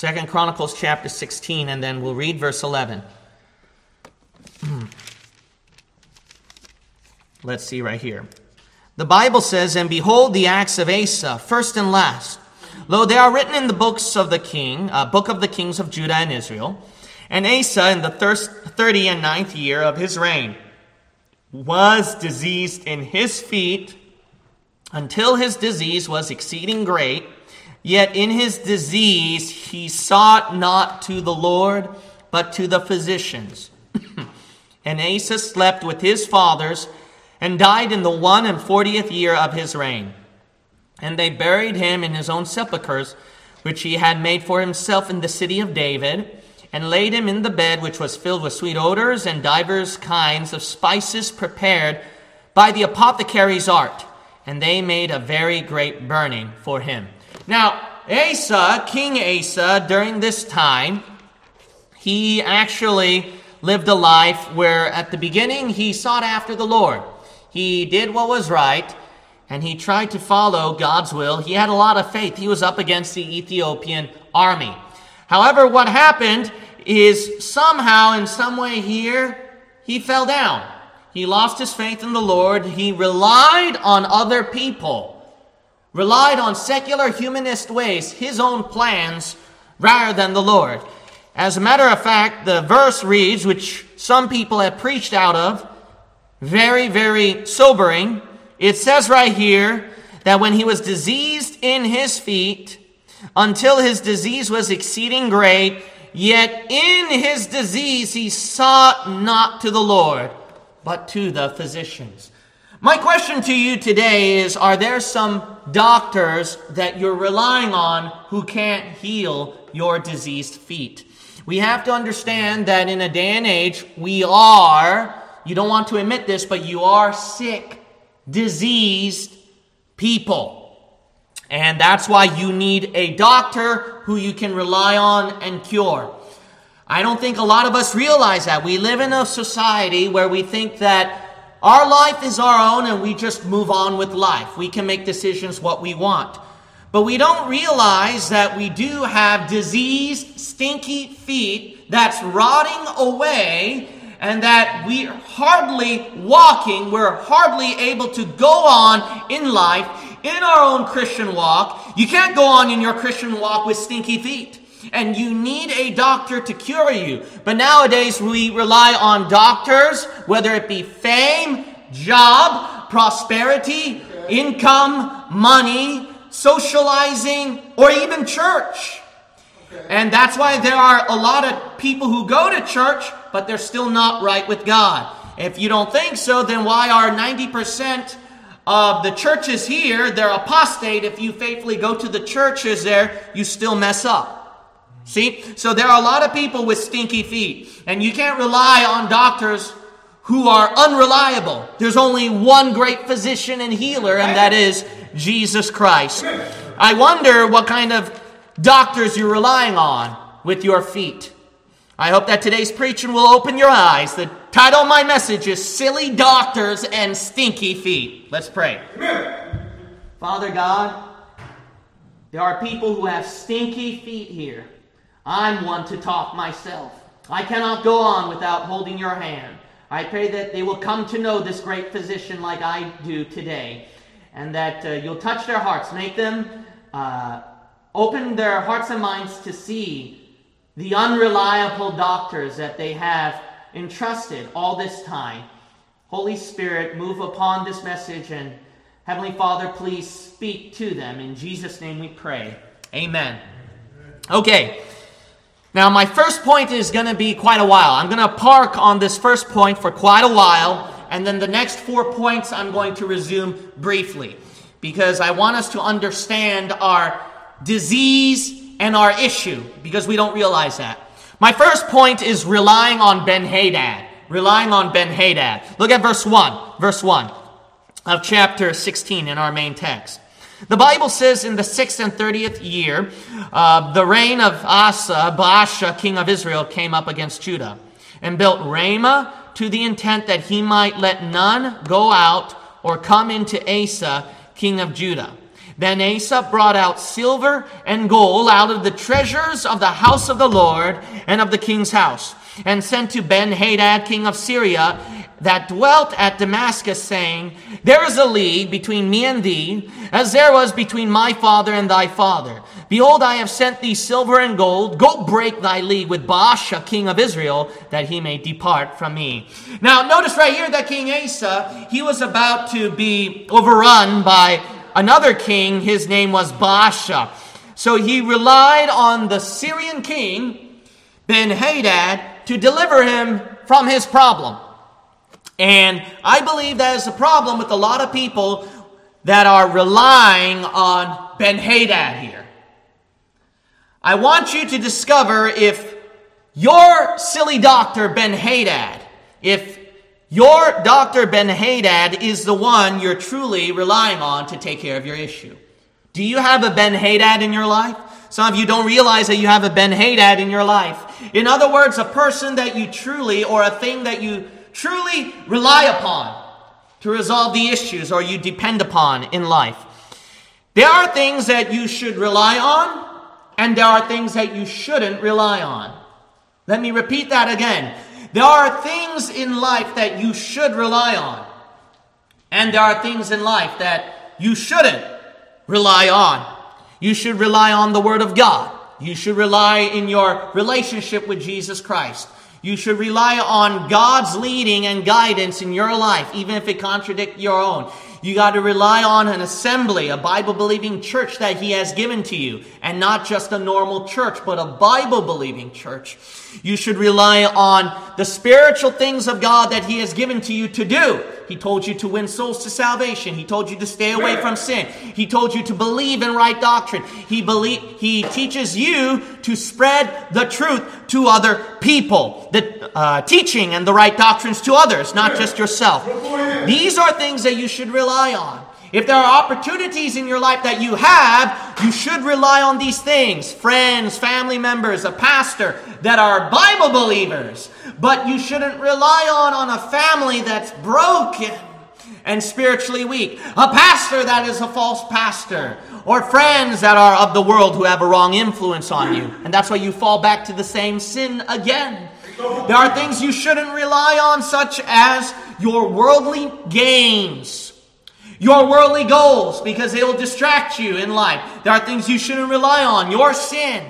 Second Chronicles chapter 16, and then we'll read verse 11. Let's see right here. The Bible says, And behold the acts of Asa, first and last. Lo, they are written in the books of the king, uh, book of the kings of Judah and Israel. And Asa, in the thirty and ninth year of his reign, was diseased in his feet until his disease was exceeding great. Yet in his disease he sought not to the Lord, but to the physicians. and Asa slept with his fathers and died in the one and fortieth year of his reign. And they buried him in his own sepulchres, which he had made for himself in the city of David, and laid him in the bed which was filled with sweet odors and divers kinds of spices prepared by the apothecary's art. And they made a very great burning for him. Now, Asa, King Asa, during this time, he actually lived a life where at the beginning he sought after the Lord. He did what was right and he tried to follow God's will. He had a lot of faith. He was up against the Ethiopian army. However, what happened is somehow, in some way here, he fell down. He lost his faith in the Lord. He relied on other people, relied on secular humanist ways, his own plans, rather than the Lord. As a matter of fact, the verse reads, which some people have preached out of, very, very sobering. It says right here that when he was diseased in his feet, until his disease was exceeding great, yet in his disease he sought not to the Lord, but to the physicians. My question to you today is Are there some doctors that you're relying on who can't heal your diseased feet? We have to understand that in a day and age, we are you don't want to admit this, but you are sick, diseased people. And that's why you need a doctor who you can rely on and cure. I don't think a lot of us realize that. We live in a society where we think that our life is our own and we just move on with life. We can make decisions what we want. But we don't realize that we do have diseased, stinky feet that's rotting away and that we're hardly walking, we're hardly able to go on in life in our own Christian walk. You can't go on in your Christian walk with stinky feet. And you need a doctor to cure you. But nowadays we rely on doctors, whether it be fame, job, prosperity, income, money, socializing, or even church. And that's why there are a lot of people who go to church, but they're still not right with God. If you don't think so, then why are 90% of the churches here, they're apostate. If you faithfully go to the churches there, you still mess up. See? So there are a lot of people with stinky feet. And you can't rely on doctors who are unreliable. There's only one great physician and healer, and that is Jesus Christ. I wonder what kind of doctors you're relying on with your feet. I hope that today's preaching will open your eyes. The title of my message is Silly Doctors and Stinky Feet. Let's pray. Father God, there are people who have stinky feet here. I'm one to talk myself. I cannot go on without holding your hand. I pray that they will come to know this great physician like I do today, and that uh, you'll touch their hearts, make them uh, open their hearts and minds to see the unreliable doctors that they have entrusted all this time. Holy Spirit, move upon this message and Heavenly Father, please speak to them. In Jesus' name we pray. Amen. Okay. Now, my first point is going to be quite a while. I'm going to park on this first point for quite a while, and then the next four points I'm going to resume briefly because I want us to understand our disease, and our issue because we don't realize that. My first point is relying on Ben Hadad. Relying on Ben Hadad. Look at verse 1. Verse 1 of chapter 16 in our main text. The Bible says in the sixth and thirtieth year, uh, the reign of Asa, Baasha, king of Israel, came up against Judah and built Ramah to the intent that he might let none go out or come into Asa, king of Judah. Then Asa brought out silver and gold out of the treasures of the house of the Lord and of the king's house, and sent to Ben Hadad, king of Syria, that dwelt at Damascus, saying, There is a league between me and thee, as there was between my father and thy father. Behold, I have sent thee silver and gold. Go break thy league with Baasha, king of Israel, that he may depart from me. Now, notice right here that King Asa, he was about to be overrun by another king. His name was Baasha. So he relied on the Syrian king, Ben Hadad, to deliver him from his problem. And I believe that is a problem with a lot of people that are relying on Ben Hadad here. I want you to discover if your silly doctor, Ben Hadad, if your doctor, Ben Hadad, is the one you're truly relying on to take care of your issue. Do you have a Ben Hadad in your life? Some of you don't realize that you have a Ben Hadad in your life. In other words, a person that you truly, or a thing that you truly rely upon to resolve the issues or you depend upon in life. There are things that you should rely on, and there are things that you shouldn't rely on. Let me repeat that again. There are things in life that you should rely on, and there are things in life that you shouldn't rely on. You should rely on the Word of God. You should rely in your relationship with Jesus Christ. You should rely on God's leading and guidance in your life, even if it contradicts your own. You got to rely on an assembly, a Bible believing church that He has given to you, and not just a normal church, but a Bible believing church. You should rely on the spiritual things of God that He has given to you to do. He told you to win souls to salvation. He told you to stay away from sin. He told you to believe in right doctrine. He believe, He teaches you to spread the truth to other people, the uh, teaching and the right doctrines to others, not just yourself. These are things that you should rely on. If there are opportunities in your life that you have, you should rely on these things friends, family members, a pastor that are Bible believers. But you shouldn't rely on, on a family that's broken and spiritually weak, a pastor that is a false pastor, or friends that are of the world who have a wrong influence on you. And that's why you fall back to the same sin again. There are things you shouldn't rely on, such as your worldly gains your worldly goals because they will distract you in life. There are things you shouldn't rely on. Your sin.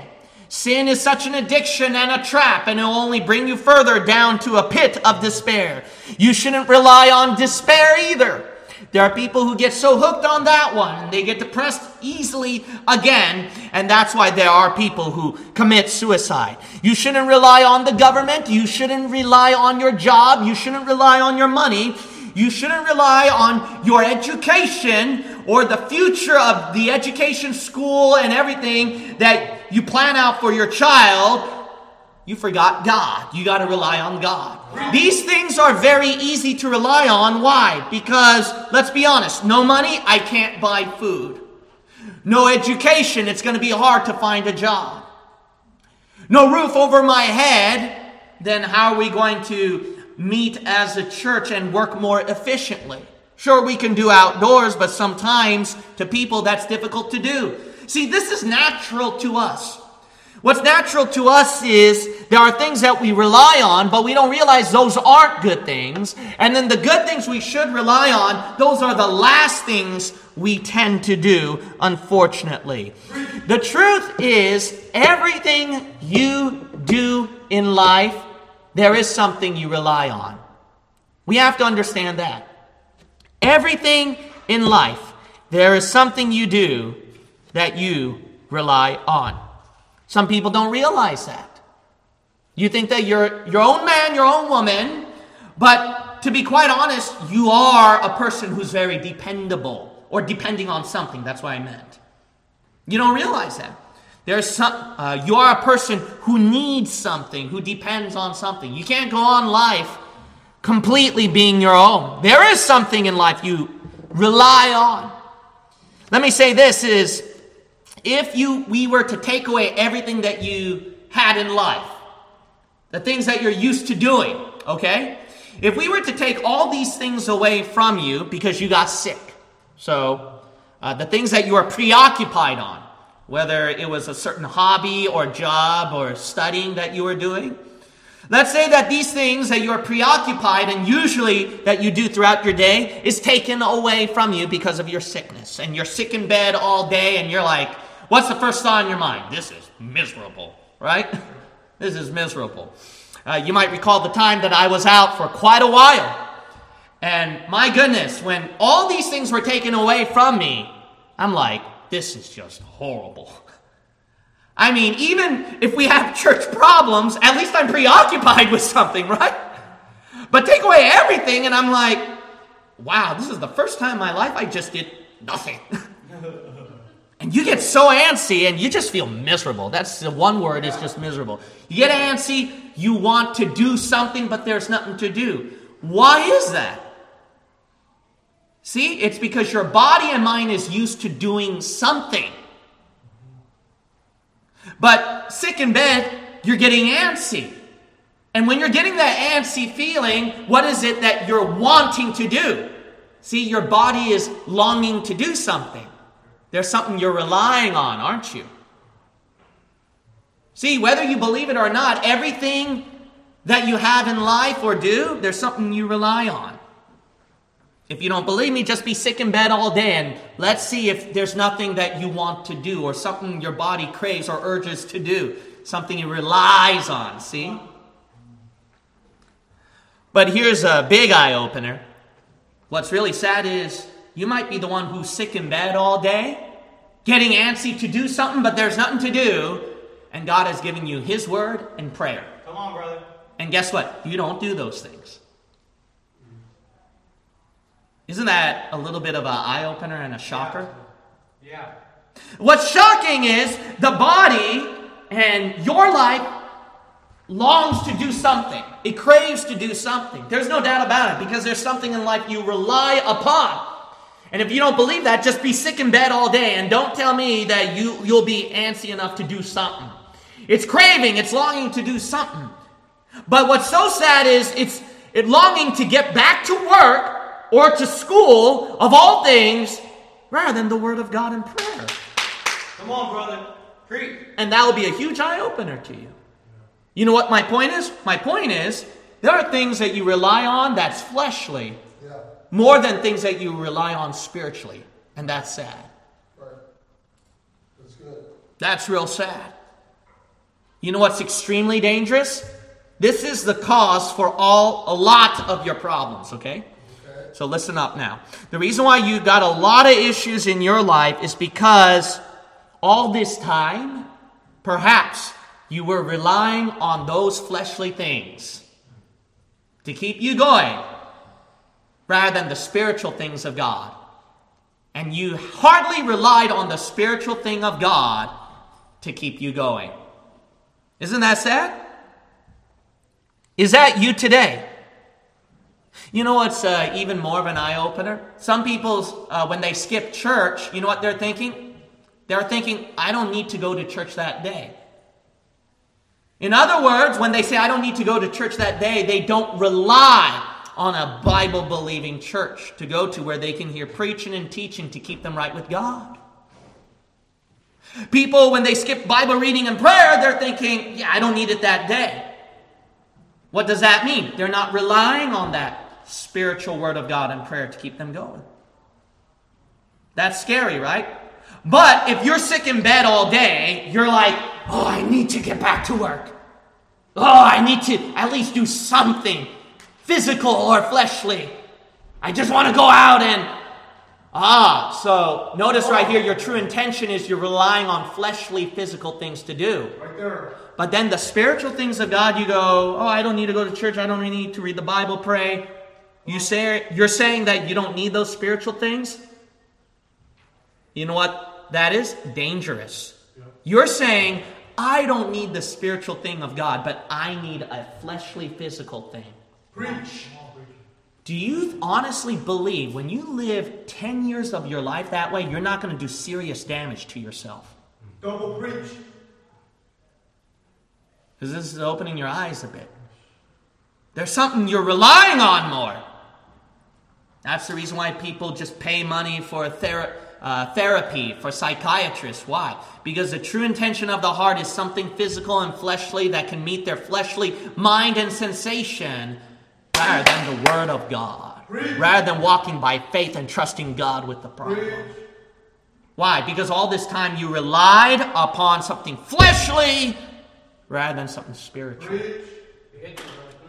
Sin is such an addiction and a trap, and it will only bring you further down to a pit of despair. You shouldn't rely on despair either. There are people who get so hooked on that one, and they get depressed easily again, and that's why there are people who commit suicide. You shouldn't rely on the government. You shouldn't rely on your job. You shouldn't rely on your money. You shouldn't rely on your education or the future of the education school and everything that you plan out for your child. You forgot God. You got to rely on God. These things are very easy to rely on. Why? Because, let's be honest, no money, I can't buy food. No education, it's going to be hard to find a job. No roof over my head, then how are we going to meet as a church and work more efficiently. Sure, we can do outdoors, but sometimes to people that's difficult to do. See, this is natural to us. What's natural to us is there are things that we rely on, but we don't realize those aren't good things. And then the good things we should rely on, those are the last things we tend to do, unfortunately. The truth is, everything you do in life there is something you rely on. We have to understand that. Everything in life, there is something you do that you rely on. Some people don't realize that. You think that you're your own man, your own woman, but to be quite honest, you are a person who's very dependable or depending on something. That's what I meant. You don't realize that. There's some, uh, you are a person who needs something, who depends on something. You can't go on life completely being your own. There is something in life you rely on. Let me say this is if you we were to take away everything that you had in life, the things that you're used to doing, okay? If we were to take all these things away from you because you got sick. So, uh, the things that you are preoccupied on, whether it was a certain hobby or job or studying that you were doing. Let's say that these things that you are preoccupied and usually that you do throughout your day is taken away from you because of your sickness. And you're sick in bed all day and you're like, what's the first thought in your mind? This is miserable, right? This is miserable. Uh, you might recall the time that I was out for quite a while. And my goodness, when all these things were taken away from me, I'm like, this is just horrible. I mean, even if we have church problems, at least I'm preoccupied with something, right? But take away everything, and I'm like, wow, this is the first time in my life I just did nothing. and you get so antsy and you just feel miserable. That's the one word, it's just miserable. You get antsy, you want to do something, but there's nothing to do. Why is that? See, it's because your body and mind is used to doing something. But sick in bed, you're getting antsy. And when you're getting that antsy feeling, what is it that you're wanting to do? See, your body is longing to do something. There's something you're relying on, aren't you? See, whether you believe it or not, everything that you have in life or do, there's something you rely on. If you don't believe me, just be sick in bed all day and let's see if there's nothing that you want to do or something your body craves or urges to do, something it relies on, see? But here's a big eye opener. What's really sad is you might be the one who's sick in bed all day, getting antsy to do something, but there's nothing to do, and God has given you His word and prayer. Come on, brother. And guess what? You don't do those things. Isn't that a little bit of an eye opener and a shocker? Yeah. What's shocking is the body and your life longs to do something. It craves to do something. There's no doubt about it because there's something in life you rely upon. And if you don't believe that, just be sick in bed all day and don't tell me that you, you'll be antsy enough to do something. It's craving, it's longing to do something. But what's so sad is it's it longing to get back to work or to school of all things rather than the Word of God and prayer. Come on, brother. Preach. And that will be a huge eye opener to you. You know what my point is? My point is there are things that you rely on that's fleshly Yeah, more than things that you rely on spiritually. And that's sad. right. That's good. That's real sad. You know what's extremely dangerous? This is the cause for all a lot of your problems, okay? So listen up now. The reason why you got a lot of issues in your life is because all this time, perhaps you were relying on those fleshly things to keep you going rather than the spiritual things of God. And you hardly relied on the spiritual thing of God to keep you going. Isn't that sad? Is that you today? You know what's uh, even more of an eye opener? Some people, uh, when they skip church, you know what they're thinking? They're thinking, I don't need to go to church that day. In other words, when they say, I don't need to go to church that day, they don't rely on a Bible believing church to go to where they can hear preaching and teaching to keep them right with God. People, when they skip Bible reading and prayer, they're thinking, yeah, I don't need it that day. What does that mean? They're not relying on that spiritual word of God and prayer to keep them going. That's scary, right? But if you're sick in bed all day, you're like, oh, I need to get back to work. Oh, I need to at least do something physical or fleshly. I just want to go out and. Ah, so notice right here, your true intention is you're relying on fleshly, physical things to do. Right there. But then the spiritual things of God, you go, oh, I don't need to go to church. I don't need to read the Bible, pray. You say you're saying that you don't need those spiritual things. You know what that is? Dangerous. You're saying I don't need the spiritual thing of God, but I need a fleshly, physical thing. Preach. Do you honestly believe when you live 10 years of your life that way, you're not going to do serious damage to yourself? Double preach. Because this is opening your eyes a bit. There's something you're relying on more. That's the reason why people just pay money for thera- uh, therapy for psychiatrists. Why? Because the true intention of the heart is something physical and fleshly that can meet their fleshly mind and sensation rather than the Word of God. Rather than walking by faith and trusting God with the problem. Why? Because all this time you relied upon something fleshly rather than something spiritual.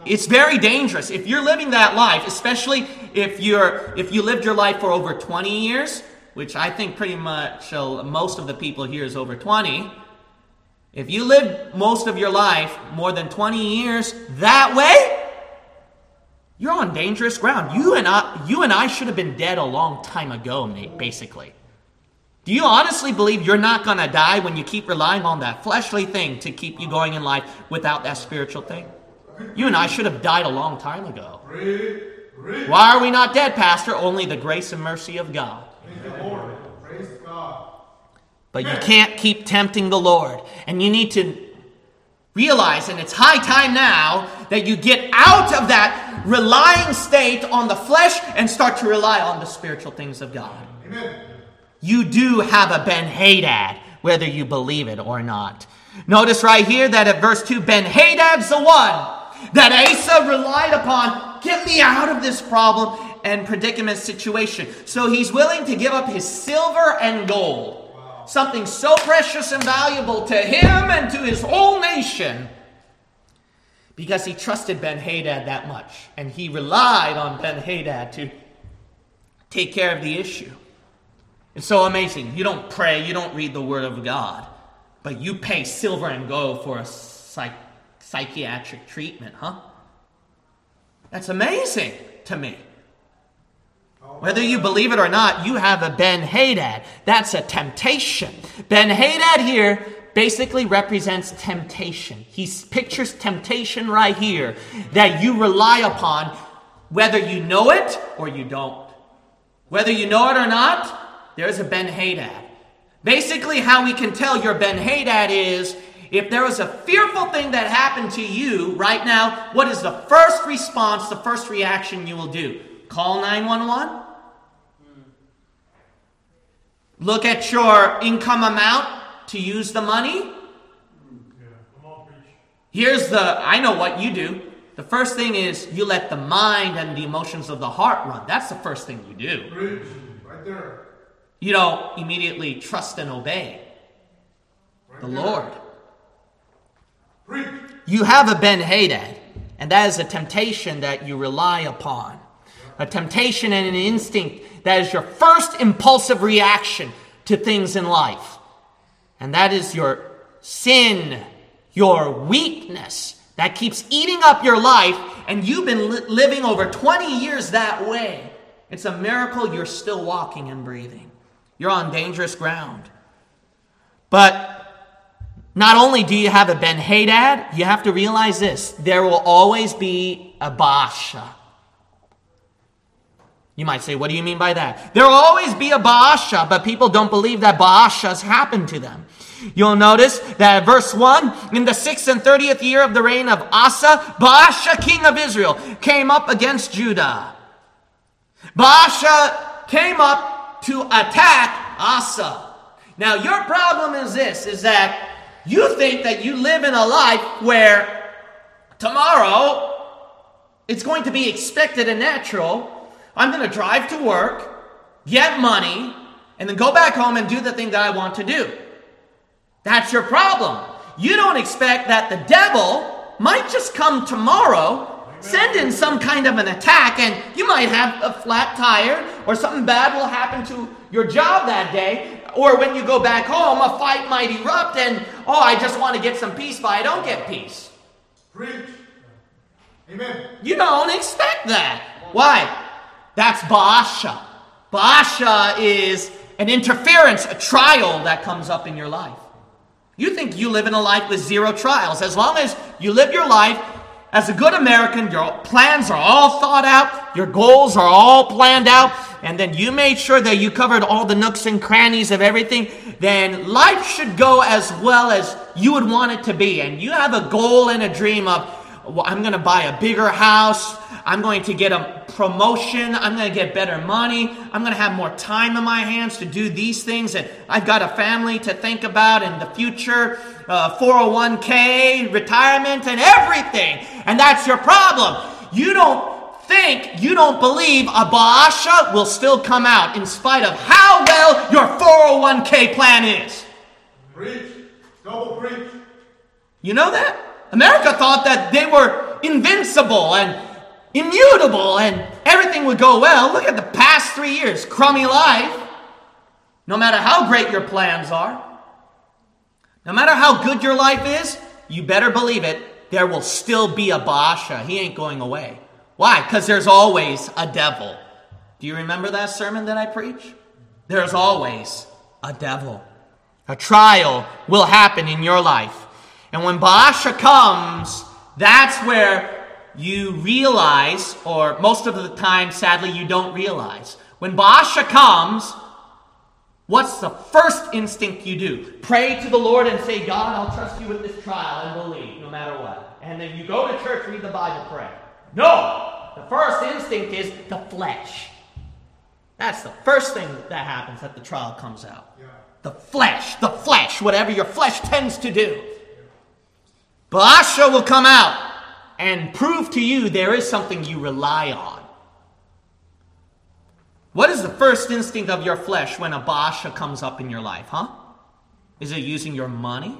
It's very dangerous. If you're living that life, especially if you're if you lived your life for over 20 years, which I think pretty much uh, most of the people here is over 20. If you lived most of your life more than 20 years that way, you're on dangerous ground. You and I you and I should have been dead a long time ago, mate, basically. Do you honestly believe you're not going to die when you keep relying on that fleshly thing to keep you going in life without that spiritual thing? You and I should have died a long time ago. Why are we not dead, Pastor? Only the grace and mercy of God. But you can't keep tempting the Lord. And you need to realize, and it's high time now, that you get out of that relying state on the flesh and start to rely on the spiritual things of God. Amen. You do have a Ben Hadad, whether you believe it or not. Notice right here that at verse 2, Ben Hadad's the one that Asa relied upon. Get me out of this problem and predicament situation. So he's willing to give up his silver and gold, something so precious and valuable to him and to his whole nation, because he trusted Ben Hadad that much. And he relied on Ben Hadad to take care of the issue. It's so amazing. You don't pray, you don't read the Word of God, but you pay silver and gold for a psych- psychiatric treatment, huh? That's amazing to me. Whether you believe it or not, you have a Ben Hadad. That's a temptation. Ben Hadad here basically represents temptation. He pictures temptation right here that you rely upon whether you know it or you don't. Whether you know it or not, there's a Ben Hadad. Basically, how we can tell your Ben Hadad is if there was a fearful thing that happened to you right now, what is the first response, the first reaction you will do? Call 911? Look at your income amount to use the money? Here's the I know what you do. The first thing is you let the mind and the emotions of the heart run. That's the first thing you do. Right there. You don't immediately trust and obey Right the there. Lord. You have a Ben Hadad, and that is a temptation that you rely upon. A temptation and an instinct that is your first impulsive reaction to things in life. And that is your sin, your weakness that keeps eating up your life, and you've been li- living over 20 years that way. It's a miracle you're still walking and breathing. You're on dangerous ground. But not only do you have a Ben Hadad, you have to realize this there will always be a Baasha. You might say, what do you mean by that? There will always be a Baasha, but people don't believe that Baashas happened to them. You'll notice that verse 1 in the sixth and thirtieth year of the reign of Asa, Baasha, king of Israel, came up against Judah. Baasha came up to attack Asa. Now, your problem is this is that you think that you live in a life where tomorrow it's going to be expected and natural. I'm going to drive to work, get money, and then go back home and do the thing that I want to do. That's your problem. You don't expect that the devil might just come tomorrow, send in some kind of an attack, and you might have a flat tire, or something bad will happen to your job that day, or when you go back home, a fight might erupt, and oh, I just want to get some peace, but I don't get peace. Preach. Amen. You don't expect that. Why? That's Baasha. Baasha is an interference, a trial that comes up in your life. You think you live in a life with zero trials. As long as you live your life as a good American, your plans are all thought out, your goals are all planned out, and then you made sure that you covered all the nooks and crannies of everything, then life should go as well as you would want it to be. And you have a goal and a dream of, well, I'm going to buy a bigger house. I'm going to get a promotion. I'm going to get better money. I'm going to have more time in my hands to do these things. And I've got a family to think about in the future, uh, 401k, retirement, and everything. And that's your problem. You don't think, you don't believe a Baasha will still come out in spite of how well your 401k plan is. Preach. Double preach. You know that? America thought that they were invincible and immutable and everything would go well. Look at the past three years crummy life. No matter how great your plans are, no matter how good your life is, you better believe it, there will still be a Baasha. He ain't going away. Why? Because there's always a devil. Do you remember that sermon that I preach? There's always a devil. A trial will happen in your life. And when Baasha comes, that's where you realize, or most of the time, sadly, you don't realize. When Baasha comes, what's the first instinct you do? Pray to the Lord and say, God, I'll trust you with this trial and believe no matter what. And then you go to church, read the Bible, pray. No! The first instinct is the flesh. That's the first thing that happens that the trial comes out. Yeah. The flesh, the flesh, whatever your flesh tends to do. Baasha will come out and prove to you there is something you rely on. What is the first instinct of your flesh when a Baasha comes up in your life, huh? Is it using your money?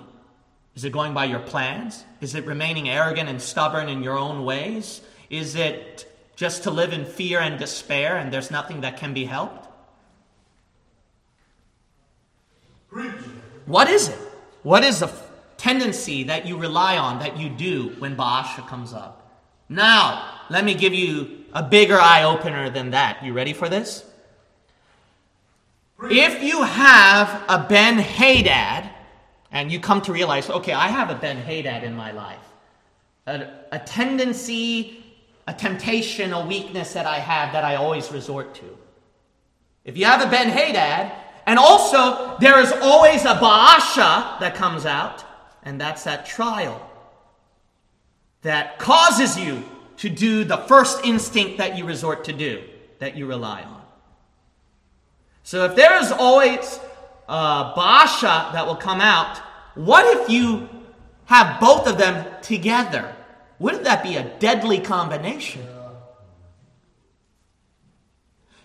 Is it going by your plans? Is it remaining arrogant and stubborn in your own ways? Is it just to live in fear and despair and there's nothing that can be helped? What is it? What is the f- tendency that you rely on, that you do when Baasha comes up? Now, let me give you a bigger eye opener than that. You ready for this? If you have a Ben Hadad, and you come to realize, okay, I have a Ben Hadad in my life, a, a tendency, a temptation, a weakness that I have that I always resort to. If you have a Ben Hadad, and also there is always a Baasha that comes out, and that's that trial that causes you to do the first instinct that you resort to do, that you rely on. So if there is always a Baasha that will come out, what if you have both of them together? Wouldn't that be a deadly combination?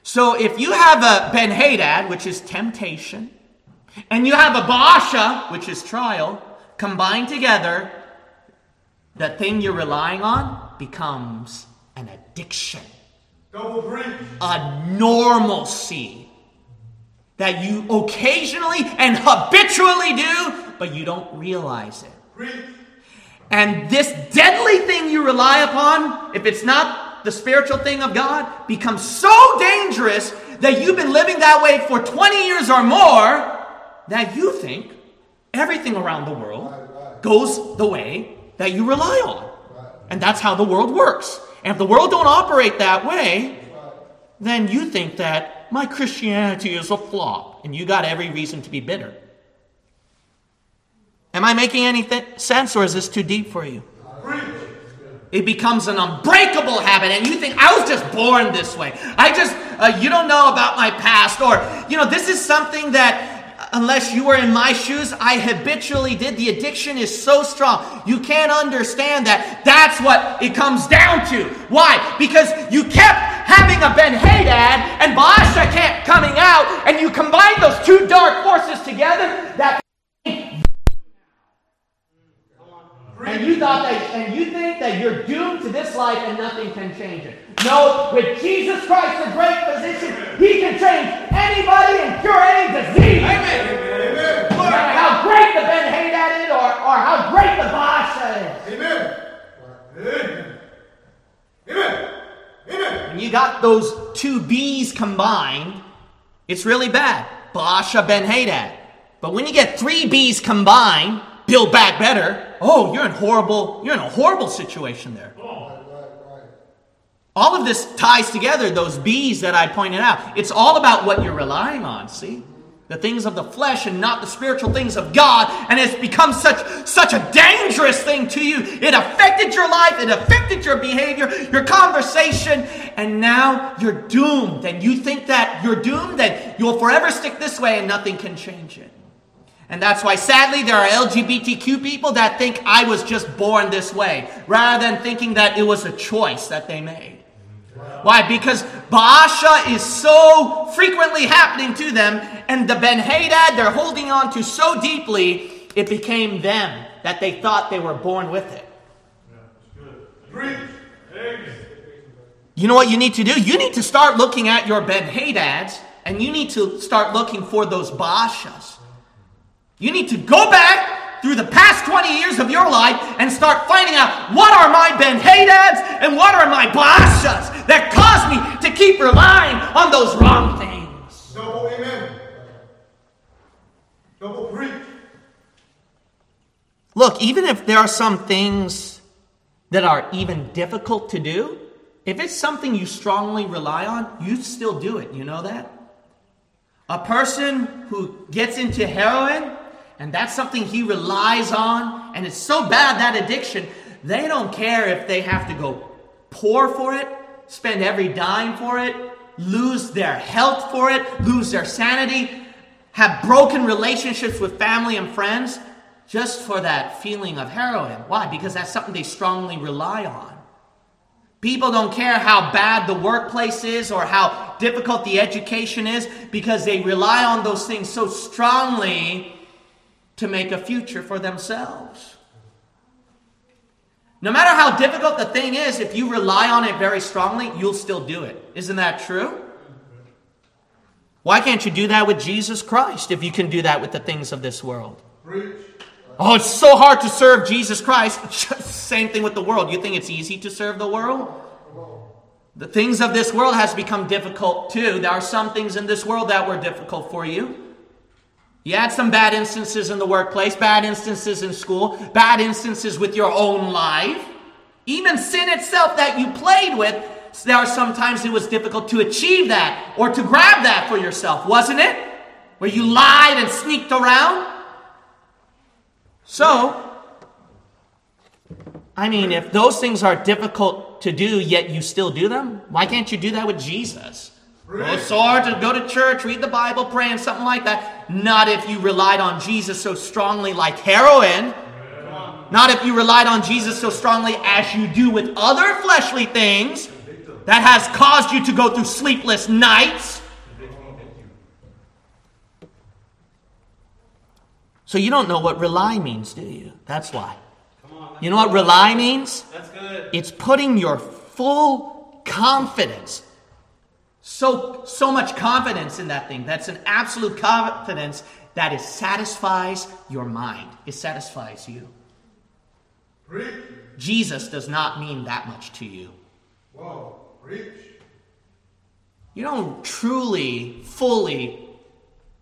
So if you have a Ben Hadad, which is temptation, and you have a Baasha, which is trial, combined together, the thing you're relying on becomes an addiction, a normalcy that you occasionally and habitually do, but you don't realize it. And this deadly thing you rely upon, if it's not the spiritual thing of God, becomes so dangerous that you've been living that way for 20 years or more that you think everything around the world goes the way that you rely on. And that's how the world works. And if the world don't operate that way, then you think that my Christianity is a flop and you got every reason to be bitter. Am I making any th- sense or is this too deep for you? It becomes an unbreakable habit, and you think, I was just born this way. I just, uh, you don't know about my past, or, you know, this is something that, unless you were in my shoes, I habitually did. The addiction is so strong. You can't understand that. That's what it comes down to. Why? Because you kept having a Ben Hadad, and Baasha kept coming out, and you combine those two dark forces together, that And you thought that, and you think that you're doomed to this life and nothing can change it. No, with Jesus Christ, the great physician, He can change anybody and cure any disease. Amen. No matter how great the Ben Hadad is or, or how great the Baasha is. Amen. Amen. Amen. Amen. When you got those two B's combined, it's really bad. Baasha Ben Hadad. But when you get three B's combined, build back better. Oh, you're in horrible, you're in a horrible situation there. Oh, all of this ties together, those B's that I pointed out. It's all about what you're relying on, see? The things of the flesh and not the spiritual things of God. And it's become such, such a dangerous thing to you. It affected your life, it affected your behavior, your conversation, and now you're doomed. And you think that you're doomed, that you'll forever stick this way and nothing can change it. And that's why, sadly, there are LGBTQ people that think I was just born this way, rather than thinking that it was a choice that they made. Why? Because Baasha is so frequently happening to them, and the Ben Hadad they're holding on to so deeply, it became them that they thought they were born with it. You know what you need to do? You need to start looking at your Ben Hadads, and you need to start looking for those Baashas. You need to go back through the past 20 years of your life and start finding out what are my Ben Hadads and what are my Baashas that cause me to keep relying on those wrong things. Double amen. Double preach. Look, even if there are some things that are even difficult to do, if it's something you strongly rely on, you still do it. You know that? A person who gets into heroin and that's something he relies on, and it's so bad that addiction, they don't care if they have to go poor for it, spend every dime for it, lose their health for it, lose their sanity, have broken relationships with family and friends just for that feeling of heroin. Why? Because that's something they strongly rely on. People don't care how bad the workplace is or how difficult the education is because they rely on those things so strongly to make a future for themselves. No matter how difficult the thing is, if you rely on it very strongly, you'll still do it. Isn't that true? Why can't you do that with Jesus Christ if you can do that with the things of this world? Preach. Oh, it's so hard to serve Jesus Christ. Same thing with the world. You think it's easy to serve the world? The things of this world has become difficult too. There are some things in this world that were difficult for you. You had some bad instances in the workplace, bad instances in school, bad instances with your own life. Even sin itself that you played with, there are sometimes it was difficult to achieve that or to grab that for yourself, wasn't it? Where you lied and sneaked around. So, I mean, if those things are difficult to do, yet you still do them, why can't you do that with Jesus? Well, it's so to go to church, read the Bible, pray, and something like that. Not if you relied on Jesus so strongly like heroin. Not if you relied on Jesus so strongly as you do with other fleshly things that has caused you to go through sleepless nights. So you don't know what rely means, do you? That's why. You know what rely means? That's good. It's putting your full confidence. So so much confidence in that thing. That's an absolute confidence that it satisfies your mind. It satisfies you. Preach. Jesus does not mean that much to you. Whoa. Preach. You don't truly, fully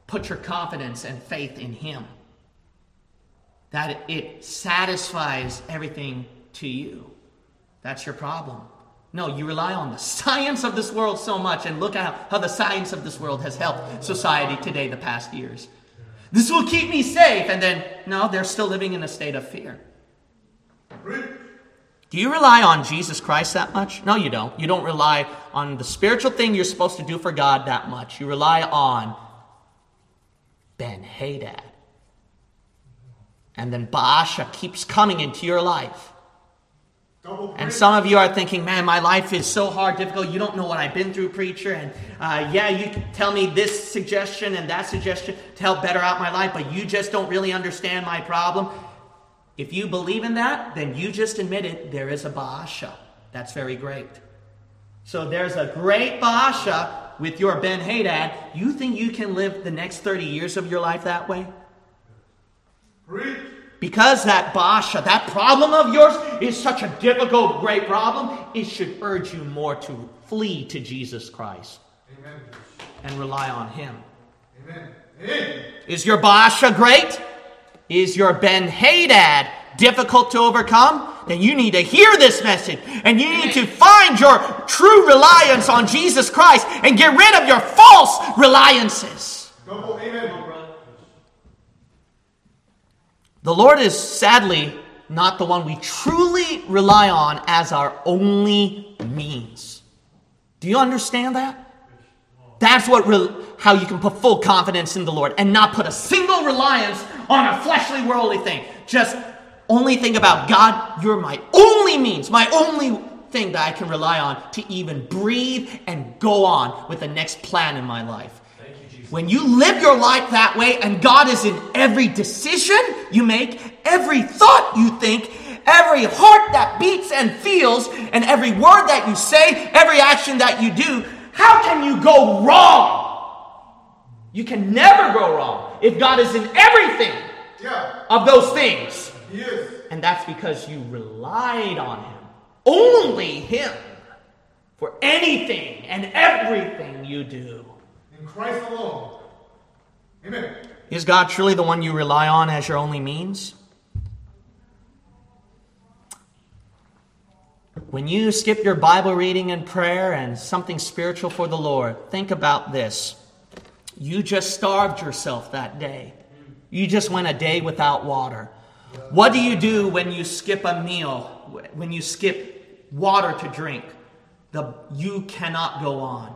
put your confidence and faith in Him. That it satisfies everything to you. That's your problem. No, you rely on the science of this world so much, and look at how the science of this world has helped society today the past years. This will keep me safe, and then, no, they're still living in a state of fear. Do you rely on Jesus Christ that much? No, you don't. You don't rely on the spiritual thing you're supposed to do for God that much. You rely on Ben Hadad. And then Baasha keeps coming into your life. And some of you are thinking, man, my life is so hard, difficult. You don't know what I've been through, preacher. And uh, yeah, you can tell me this suggestion and that suggestion to help better out my life, but you just don't really understand my problem. If you believe in that, then you just admitted there is a Baasha. That's very great. So there's a great Baasha with your Ben Hadad. You think you can live the next 30 years of your life that way? Preach. Because that Baasha, that problem of yours is such a difficult, great problem, it should urge you more to flee to Jesus Christ Amen. and rely on Him. Amen. Amen. Is your Baasha great? Is your Ben Hadad difficult to overcome? Then you need to hear this message and you need to find your true reliance on Jesus Christ and get rid of your false reliances. Double amen. Come on, brother. The Lord is sadly not the one we truly rely on as our only means. Do you understand that? That's what re- how you can put full confidence in the Lord and not put a single reliance on a fleshly, worldly thing. Just only think about God, you're my only means, my only thing that I can rely on to even breathe and go on with the next plan in my life. When you live your life that way and God is in every decision you make, every thought you think, every heart that beats and feels, and every word that you say, every action that you do, how can you go wrong? You can never go wrong if God is in everything Yeah. of those things. He is. And that's because you relied on Him. Only Him. For anything and everything you do. Christ alone. Amen. Is God truly the one you rely on as your only means? When you skip your Bible reading and prayer and something spiritual for the Lord, think about this. You just starved yourself that day. You just went a day without water. What do you do when you skip a meal? When you skip water to drink? The, you cannot go on.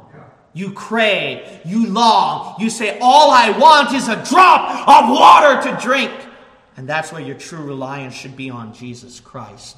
You crave, you long, you say, All I want is a drop of water to drink. And that's where your true reliance should be on Jesus Christ.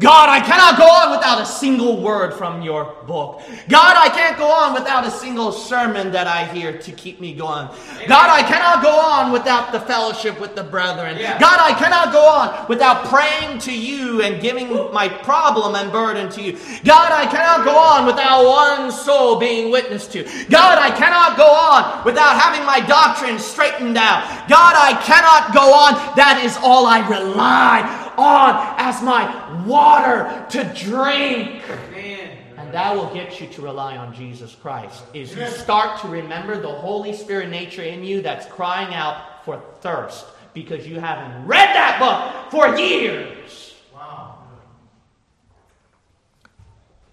God, I cannot go on without a single word from your book. God, I can't go on without a single sermon that I hear to keep me going. God, I cannot go on without the fellowship with the brethren. God, I cannot go on without praying to you and giving my problem and burden to you. God, I cannot go on without one soul being witnessed to. God, I cannot go on without having my doctrine straightened out. God, I cannot go on. That is all I rely on as my water to drink. Amen. And that will get you to rely on Jesus Christ. Is you start to remember the Holy Spirit nature in you that's crying out for thirst because you haven't read that book for years. Wow.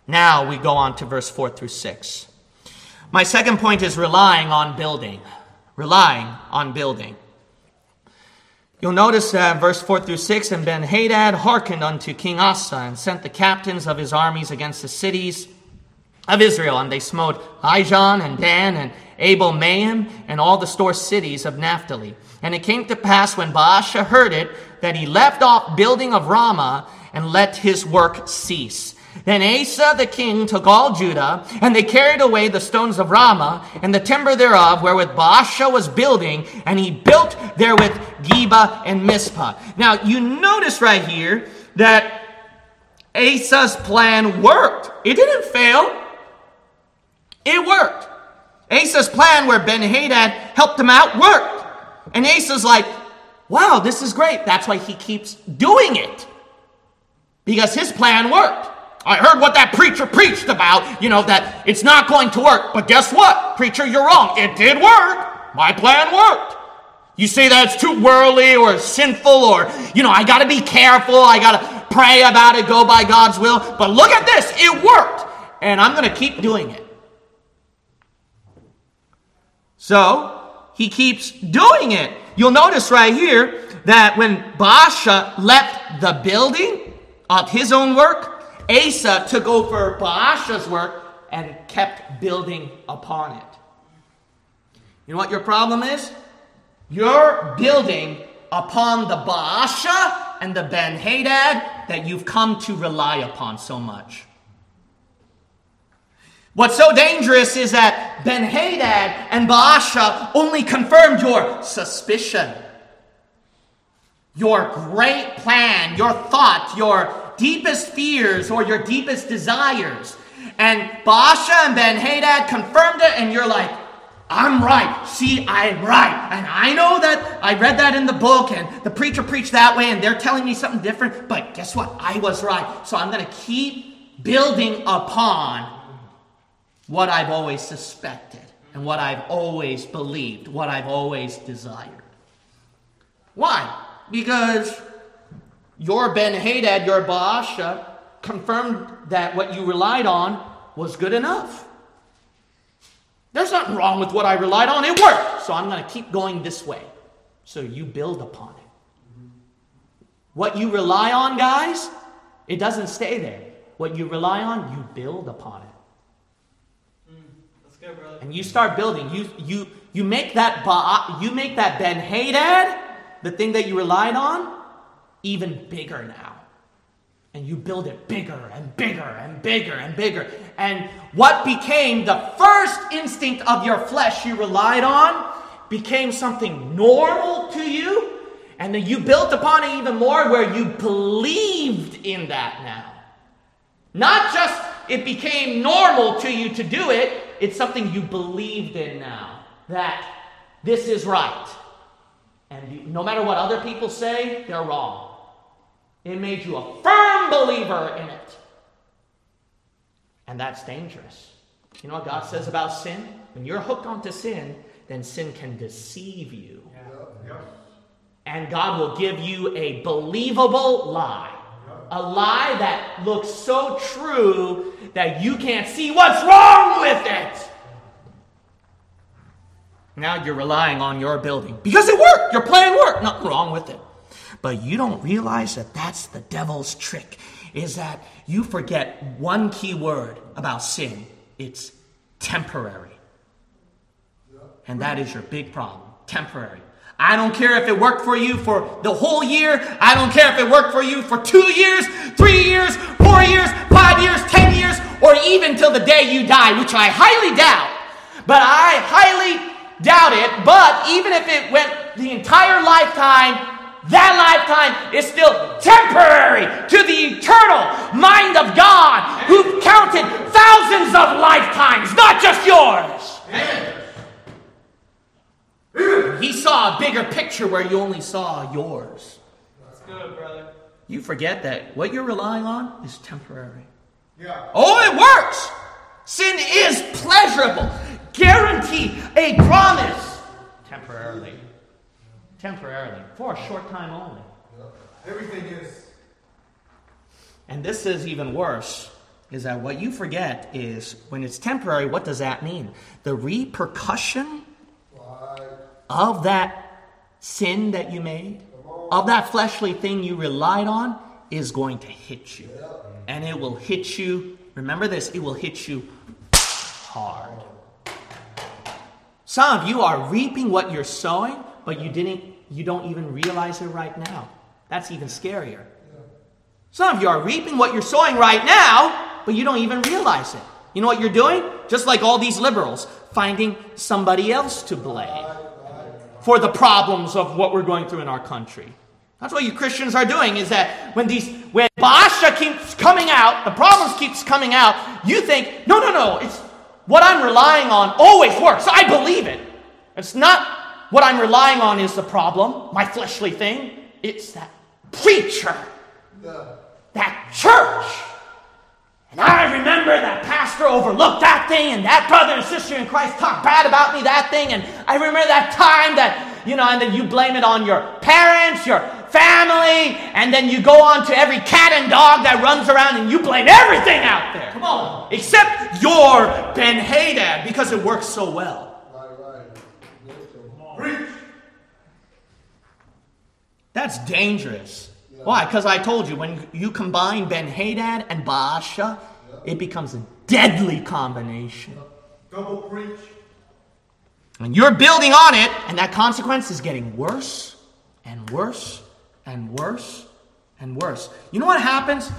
Now we go on to verse 4 through 6. My second point is relying on building. Relying on building. You'll notice that verse 4 through 6 And Ben Hadad hearkened unto King Asa and sent the captains of his armies against the cities of Israel. And they smote Ijon and Dan and Abel Maim and all the store cities of Naphtali. And it came to pass when Baasha heard it that he left off building of Ramah and let his work cease. Then Asa the king took all Judah, and they carried away the stones of Ramah and the timber thereof, wherewith Baasha was building, and he built therewith Geba and Mizpah. Now you notice right here that Asa's plan worked. It didn't fail. It worked. Asa's plan where Ben Hadad helped him out worked. And Asa's like, wow, this is great. That's why he keeps doing it. Because his plan worked. I heard what that preacher preached about, you know, that it's not going to work. But guess what? Preacher, you're wrong. It did work. My plan worked. You say that it's too worldly or sinful or, you know, I got to be careful. I got to pray about it, go by God's will. But look at this. It worked. And I'm going to keep doing it. So he keeps doing it. You'll notice right here that when Baasha left the building of his own work, Asa took over Baasha's work and kept building upon it. You know what your problem is? You're building upon the Baasha and the Ben Hadad that you've come to rely upon so much. What's so dangerous is that Ben Hadad and Baasha only confirmed your suspicion, your great plan, your thought, your deepest fears, or your deepest desires. And Baasha and Ben Hadad confirmed it, and you're like, I'm right. See, I'm right. And I know that I read that in the book, and the preacher preached that way, and they're telling me something different. But guess what? I was right. So I'm going to keep building upon what I've always suspected and what I've always believed, what I've always desired. Why? Because your Ben Hadad, your Baasha, confirmed that what you relied on was good enough. There's nothing wrong with what I relied on. It worked. So I'm going to keep going this way. So you build upon it. What you rely on, guys, it doesn't stay there. What you rely on, you build upon it. And you start building. You you you make that ba- you make that Ben Hadad, the thing that you relied on, even bigger now. And you build it bigger and bigger and bigger and bigger. And what became the first instinct of your flesh you relied on became something normal to you. And then you built upon it even more where you believed in that now. Not just it became normal to you to do it, it's something you believed in now. That this is right. And no matter what other people say, they're wrong. It made you a firm believer in it. And that's dangerous. You know what God says about sin? When you're hooked onto sin, then sin can deceive you. And God will give you a believable lie. A lie that looks so true that you can't see what's wrong with it. Now you're relying on your building because it worked. Your plan worked. Nothing wrong with it. But you don't realize that that's the devil's trick. Is that you forget one key word about sin. It's temporary. And that is your big problem. Temporary. I don't care if it worked for you for the whole year. I don't care if it worked for you for two years, three years, four years, five years, ten years, or even till the day you die, which I highly doubt. But I highly doubt it. But even if it went the entire lifetime, that lifetime is still temporary to the eternal mind of God who counted thousands of lifetimes, not just yours. He saw a bigger picture where you only saw yours. That's good, brother. You forget that what you're relying on is temporary. Yeah. Oh, it works! Sin is pleasurable. Guarantee a promise. Temporarily. Temporarily. For a short time only. Everything is. And this is even worse. Is that what you forget is when it's temporary, what does that mean? The repercussion of that sin that you made, of that fleshly thing you relied on, is going to hit you. And it will hit you, remember this, it will hit you hard. Some of you are reaping what you're sowing, but you didn't you don't even realize it right now. That's even scarier. Some of you are reaping what you're sowing right now, but you don't even realize it. You know what you're doing? Just like all these liberals, finding somebody else to blame for the problems of what we're going through in our country. That's what you Christians are doing is that when these when Baasha keeps coming out, the problems keeps coming out, you think, no, no, no, it's what I'm relying on always works. I believe it. It's not what I'm relying on is the problem, my fleshly thing. It's that preacher, that church. And I remember that pastor overlooked that thing, and that brother and sister in Christ talked bad about me, that thing. And I remember that time that, you know, and then you blame it on your parents, your family, and then you go on to every cat and dog that runs around and you blame everything out there. Come on. Except your Ben Hadad, because it works so well. Preach. That's dangerous. Why? Because I told you, when you combine Ben Hadad and Baasha, it becomes a deadly combination. Double preach. And you're building on it, and that consequence is getting worse and worse and worse and worse. You know what happens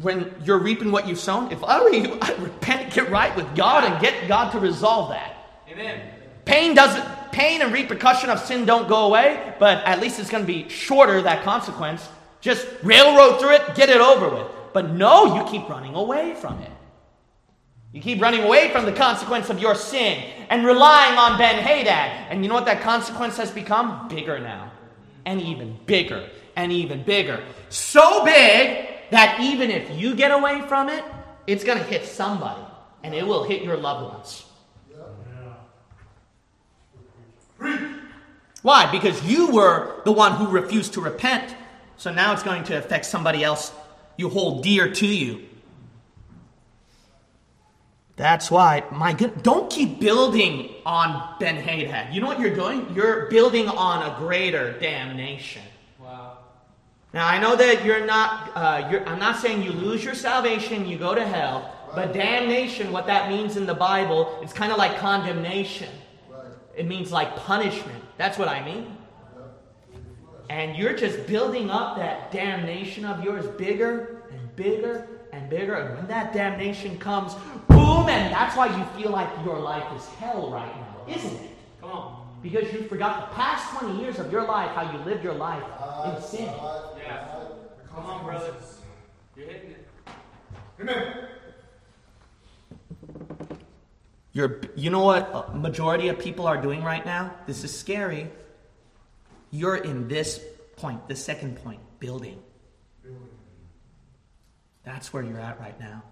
when you're reaping what you've sown? If I were you, I'd repent, get right with God, and get God to resolve that. Amen. Pain doesn't pain and repercussion of sin don't go away, but at least it's going to be shorter that consequence. Just railroad through it, get it over with. But no, you keep running away from it. You keep running away from the consequence of your sin and relying on Ben Hadad. And you know what that consequence has become? Bigger now. And even bigger. And even bigger. So big that even if you get away from it, it's going to hit somebody. And it will hit your loved ones. Why? Because you were the one who refused to repent. So now it's going to affect somebody else you hold dear to you. That's why, my good, don't keep building on Ben Hadad. You know what you're doing? You're building on a greater damnation. Wow. Now I know that you're not. Uh, you're, I'm not saying you lose your salvation, you go to hell. But damnation, what that means in the Bible, it's kind of like condemnation. It means like punishment. That's what I mean. And you're just building up that damnation of yours bigger and bigger and bigger. And when that damnation comes, boom, and that's why you feel like your life is hell right now, isn't it? Come on. Because you forgot the past 20 years of your life, how you lived your life in sin. Yeah. Come on, brothers. You're hitting it. Amen. You're, you know what majority of people are doing right now? This is scary. You're in this point, the second point, building. That's where you're at right now.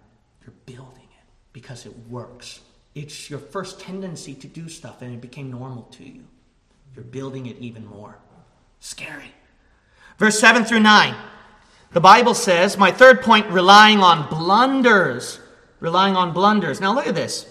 You're building it because it works. It's your first tendency to do stuff, and it became normal to you. You're building it even more. Scary. Verse 7 through 9. The Bible says, my third point, relying on blunders. Relying on blunders. Now look at this.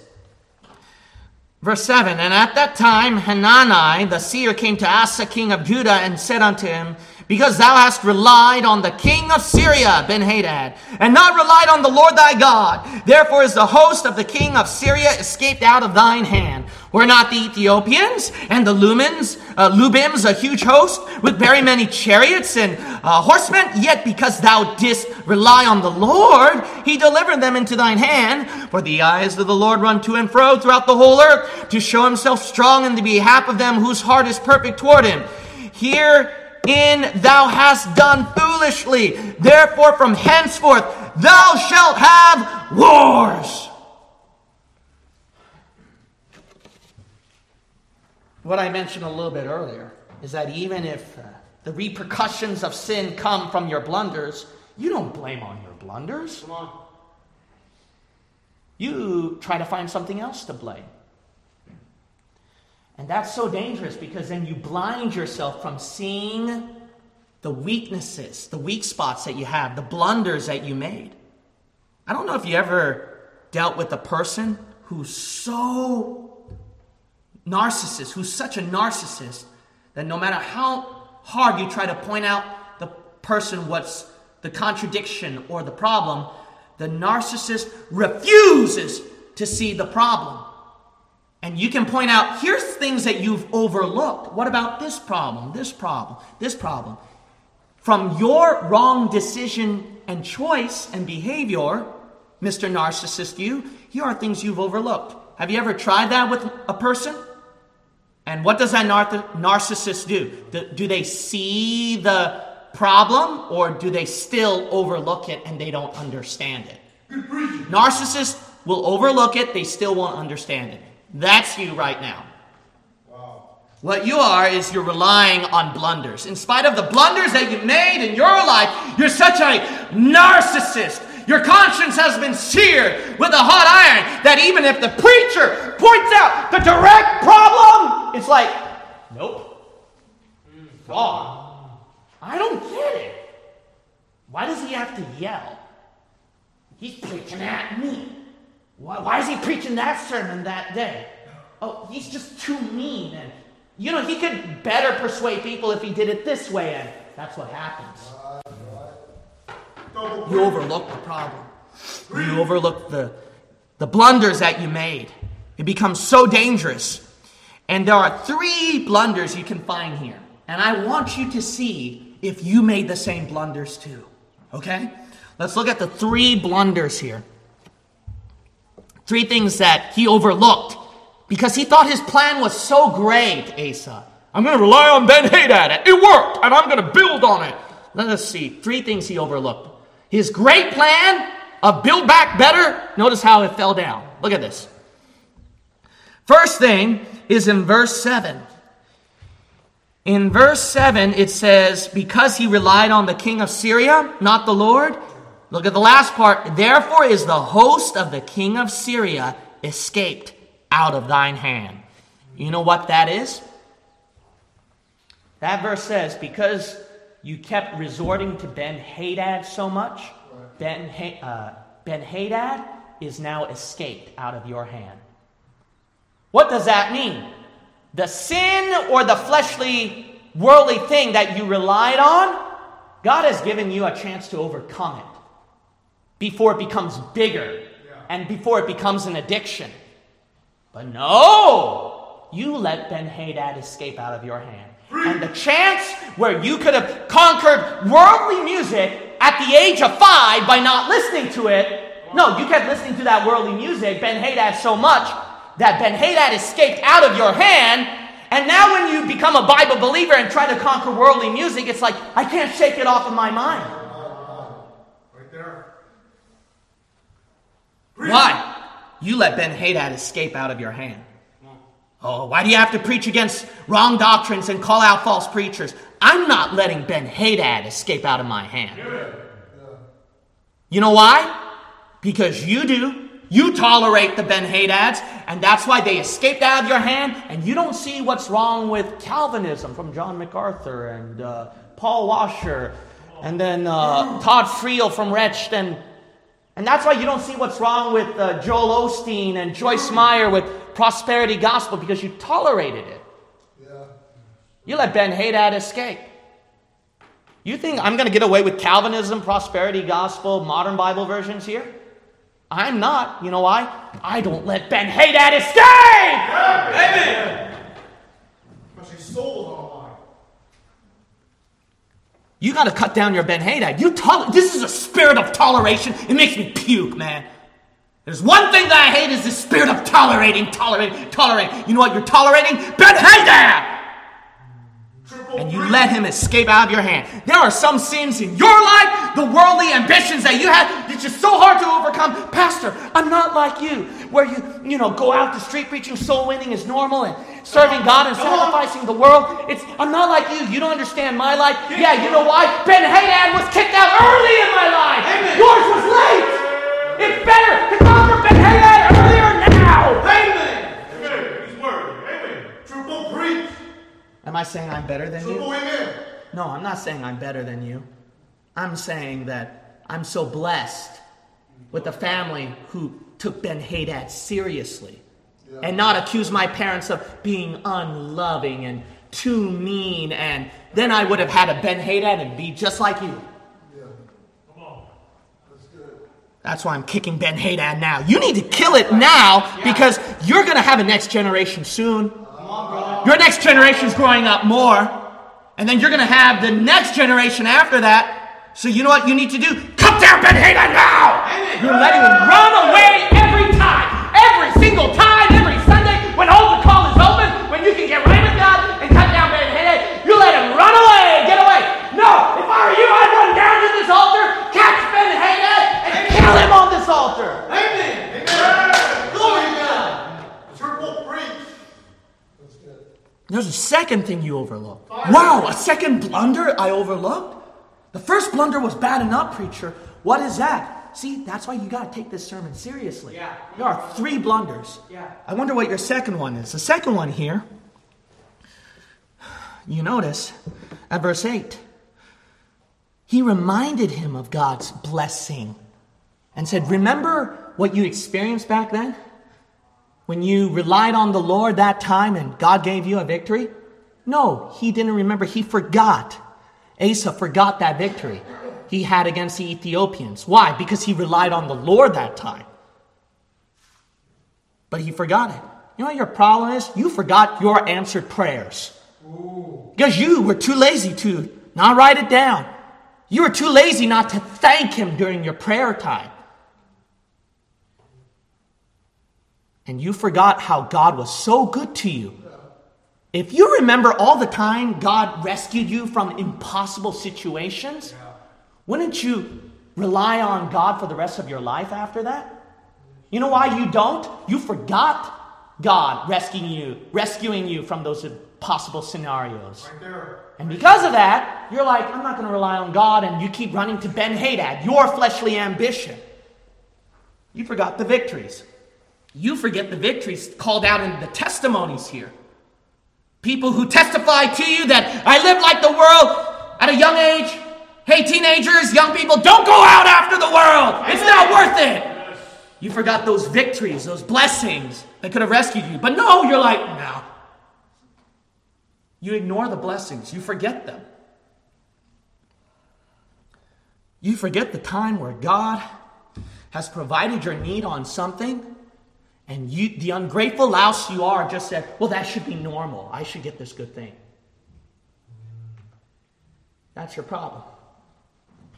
Verse 7 And at that time Hanani the seer came to Asa king of Judah and said unto him, Because thou hast relied on the king of Syria, Benhadad, and not relied on the Lord thy God, therefore is the host of the king of Syria escaped out of thine hand. Were not the Ethiopians and the Lumens, uh, Lubims a huge host with very many chariots and uh, horsemen? Yet because thou didst rely on the Lord, he delivered them into thine hand. For the eyes of the Lord run to and fro throughout the whole earth to show himself strong in the behalf of them whose heart is perfect toward him. Herein thou hast done foolishly. Therefore from henceforth thou shalt have wars. What I mentioned a little bit earlier is that even if uh, the repercussions of sin come from your blunders, you don't blame on your blunders. Come on. You try to find something else to blame. And that's so dangerous because then you blind yourself from seeing the weaknesses, the weak spots that you have, the blunders that you made. I don't know if you ever dealt with a person who's so narcissist, who's such a narcissist that no matter how hard you try to point out the person what's the contradiction or the problem, the narcissist refuses to see the problem. And you can point out, here's things that you've overlooked. What about this problem, this problem, this problem? From your wrong decision and choice and behavior, Mr. Narcissist, you, here are things you've overlooked. Have you ever tried that with a person? And what does that nar- narcissist do? do? Do they see the problem or do they still overlook it and they don't understand it? Narcissists will overlook it, they still won't understand it. That's you right now. What you are is you're relying on blunders. In spite of the blunders that you made in your life, you're such a narcissist. Your conscience has been seared with a hot iron that even if the preacher points out the direct problem, it's like, nope. Wrong. I don't get it. Why does he have to yell? He's preaching at me. Why, why is he preaching that sermon that day? Oh, he's just too mean. And, you know, he could better persuade people if he did it this way, and that's what happens. You overlook the problem. You overlook the, the blunders that you made. It becomes so dangerous. And there are three blunders you can find here. And I want you to see if you made the same blunders too. Okay? Let's look at the three blunders here. Three things that he overlooked because he thought his plan was so great, Asa. I'm going to rely on Ben Hadad. It worked, and I'm going to build on it. Let us see. Three things he overlooked. His great plan of build back better, notice how it fell down. Look at this. First thing is in verse 7. In verse 7, it says, Because he relied on the king of Syria, not the Lord. Look at the last part. Therefore is the host of the king of Syria escaped out of thine hand. You know what that is? That verse says, Because you kept resorting to Ben Hadad so much, Ben, uh, ben Hadad is now escaped out of your hand. What does that mean? The sin or the fleshly, worldly thing that you relied on God has given you a chance to overcome it before it becomes bigger and before it becomes an addiction. But no, you let Ben Hadad escape out of your hand. And the chance where you could have conquered worldly music at the age of five by not listening to it. No, you kept listening to that worldly music, Ben Hadad, so much that Ben Hadad escaped out of your hand. And now, when you become a Bible believer and try to conquer worldly music, it's like, I can't shake it off of my mind. Right there. Why? You let Ben Hadad escape out of your hand. Oh, why do you have to preach against wrong doctrines and call out false preachers? I'm not letting Ben Hadad escape out of my hand. You know why? Because you do. You tolerate the Ben Hadads, and that's why they escaped out of your hand, and you don't see what's wrong with Calvinism from John MacArthur and uh, Paul Washer, and then uh, Todd Friel from Wretched, and and that's why you don't see what's wrong with uh, Joel Osteen and Joyce Meyer with prosperity gospel because you tolerated it. Yeah. You let Ben Hadad escape. You think I'm going to get away with Calvinism, prosperity gospel, modern Bible versions here? I'm not. You know why? I don't let Ben Hadad escape! Amen. Souls online. You got to cut down your Ben Hadad. You tol- this is a spirit of toleration. It makes me puke, man. There's one thing that I hate is the spirit of tolerating, tolerating, tolerating. You know what you're tolerating? Ben! Triple and you let him escape out of your hand. There are some sins in your life, the worldly ambitions that you have, it's just so hard to overcome. Pastor, I'm not like you, where you, you know, go out the street preaching, soul winning is normal, and serving God and sacrificing the world. It's I'm not like you. You don't understand my life. Yeah, you know why? Ben Hadad was kicked out early in my life. Yours was late. It's better to conquer Ben Hadad earlier now. Amen. Amen. He's worthy. Amen. Triple preach. Am I saying I'm better than you? Amen. No, I'm not saying I'm better than you. I'm saying that I'm so blessed with a family who took Ben Hadad seriously and not accuse my parents of being unloving and too mean. And then I would have had a Ben Hadad and be just like you. That's good. That's why I'm kicking Ben Hadad now. You need to kill it now because you're going to have a next generation soon. Your next generation's growing up more. And then you're going to have the next generation after that. So you know what you need to do? Cut down Ben Hadad now! You're letting him run away every time. Every single time, every Sunday, when altar call is open, when you can get right with God and cut down Ben Hadad, you let him run away, get away. No, if I were you, I'd run down to this altar, catch Ben Hadad, and kill him on this altar. Amen. Glory to God. Triple preach. That's good. There's a second thing you overlooked. Wow, a second blunder I overlooked? The first blunder was bad enough, preacher. What is that? See, that's why you got to take this sermon seriously. Yeah. There are three blunders. Yeah. I wonder what your second one is. The second one here, you notice at verse 8, he reminded him of God's blessing and said, Remember what you experienced back then? When you relied on the Lord that time and God gave you a victory? No, he didn't remember. He forgot. Asa forgot that victory he had against the Ethiopians. Why? Because he relied on the Lord that time. But he forgot it. You know what your problem is? You forgot your answered prayers. Because you were too lazy to not write it down. You were too lazy not to thank him during your prayer time. And you forgot how God was so good to you. If you remember all the time God rescued you from impossible situations, wouldn't you rely on God for the rest of your life after that? You know why you don't? You forgot God rescuing you, rescuing you from those impossible scenarios. Right there. And because of that, you're like, I'm not going to rely on God, and you keep running to Ben Hadad, your fleshly ambition. You forgot the victories. You forget the victories called out in the testimonies here. People who testify to you that I lived like the world at a young age. Hey, teenagers, young people, don't go out after the world. It's not worth it. You forgot those victories, those blessings that could have rescued you. But no, you're like, no. You ignore the blessings, you forget them. You forget the time where God has provided your need on something, and you, the ungrateful louse you are, just said, Well, that should be normal. I should get this good thing. That's your problem.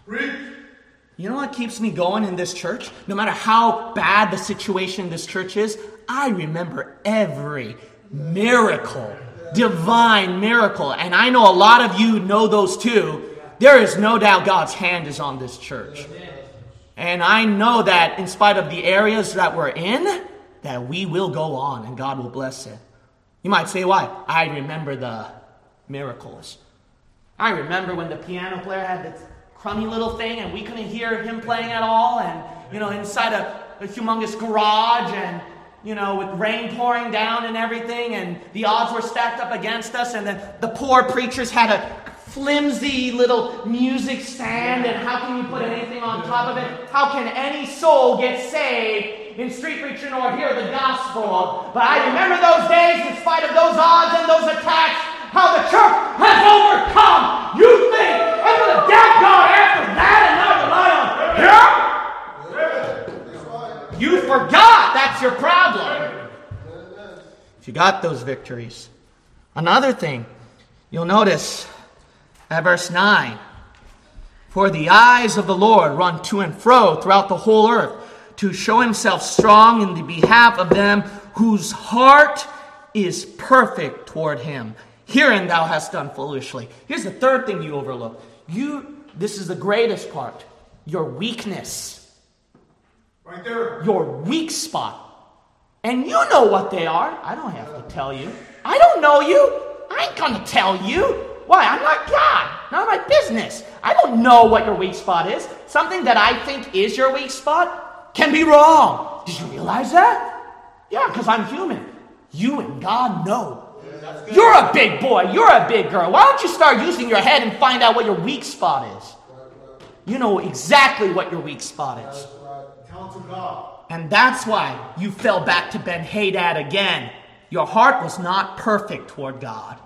You know what keeps me going in this church? No matter how bad the situation this church is, I remember every miracle, divine miracle. And I know a lot of you know those too. There is no doubt God's hand is on this church. And I know that in spite of the areas that we're in, that we will go on and God will bless it. You might say, why? I remember the miracles. I remember when the piano player had this crummy little thing and we couldn't hear him playing at all, and, you know, inside a, a humongous garage and, you know, with rain pouring down and everything, and the odds were stacked up against us, and then the poor preachers had a flimsy little music stand, and how can you put anything on top of it? How can any soul get saved in street preaching or hear the gospel? But I remember those days, in spite of those odds and those attacks, how the church has overcome. You think To doubt God after that and not rely on Him? You forgot that's your problem. If you got those victories. Another thing, you'll notice at verse 9 For the eyes of the Lord run to and fro throughout the whole earth to show himself strong in the behalf of them whose heart is perfect toward him. Herein thou hast done foolishly. Here's the third thing you overlook. You, this is the greatest part your weakness, Right there. your weak spot. And you know what they are. I don't have to tell you. I don't know you. I ain't gonna tell you. Why? I'm not God. Not my business. I don't know what your weak spot is. Something that I think is your weak spot can be wrong. Did you realize that? Yeah, because I'm human. You and God know. You're a big boy. You're a big girl. Why don't you start using your head and find out what your weak spot is? You know exactly what your weak spot is. And that's why you fell back to Ben Hadad again. Your heart was not perfect toward God.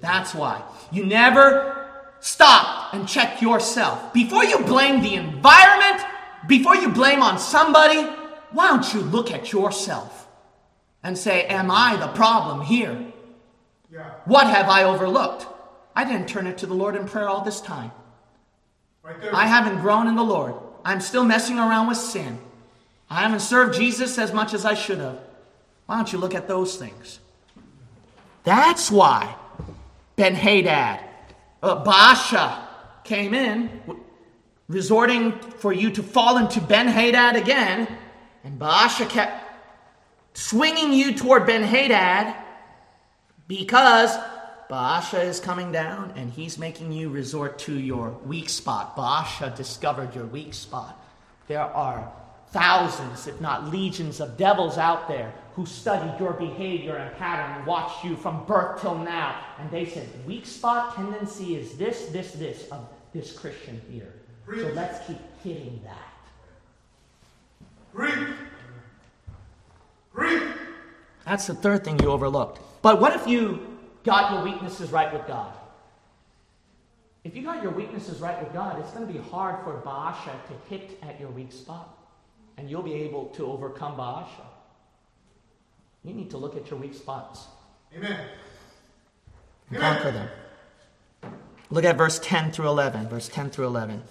That's why. You never stop and check yourself. Before you blame the environment, before you blame on somebody, why don't you look at yourself and say, Am I the problem here? Yeah. What have I overlooked? I didn't turn it to the Lord in prayer all this time. Right. I haven't grown in the Lord. I'm still messing around with sin. I haven't served Jesus as much as I should have. Why don't you look at those things? That's why Ben Hadad, uh, Baasha came in, resorting for you to fall into Ben Hadad again, and Baasha kept swinging you toward Ben Hadad because Baasha is coming down and he's making you resort to your weak spot. Baasha discovered your weak spot. There are thousands, if not legions, of devils out there who studied your behavior and pattern and watched you from birth till now. And they said, weak spot tendency is this, this, this of this Christian here. So let's keep hitting that. Preach. That's the third thing you overlooked. But what if you got your weaknesses right with God? If you got your weaknesses right with God, it's going to be hard for Baasha to hit at your weak spot. And you'll be able to overcome Baasha. You need to look at your weak spots Amen. and conquer them. Look at verse 10 through 11. Verse 10 through 11.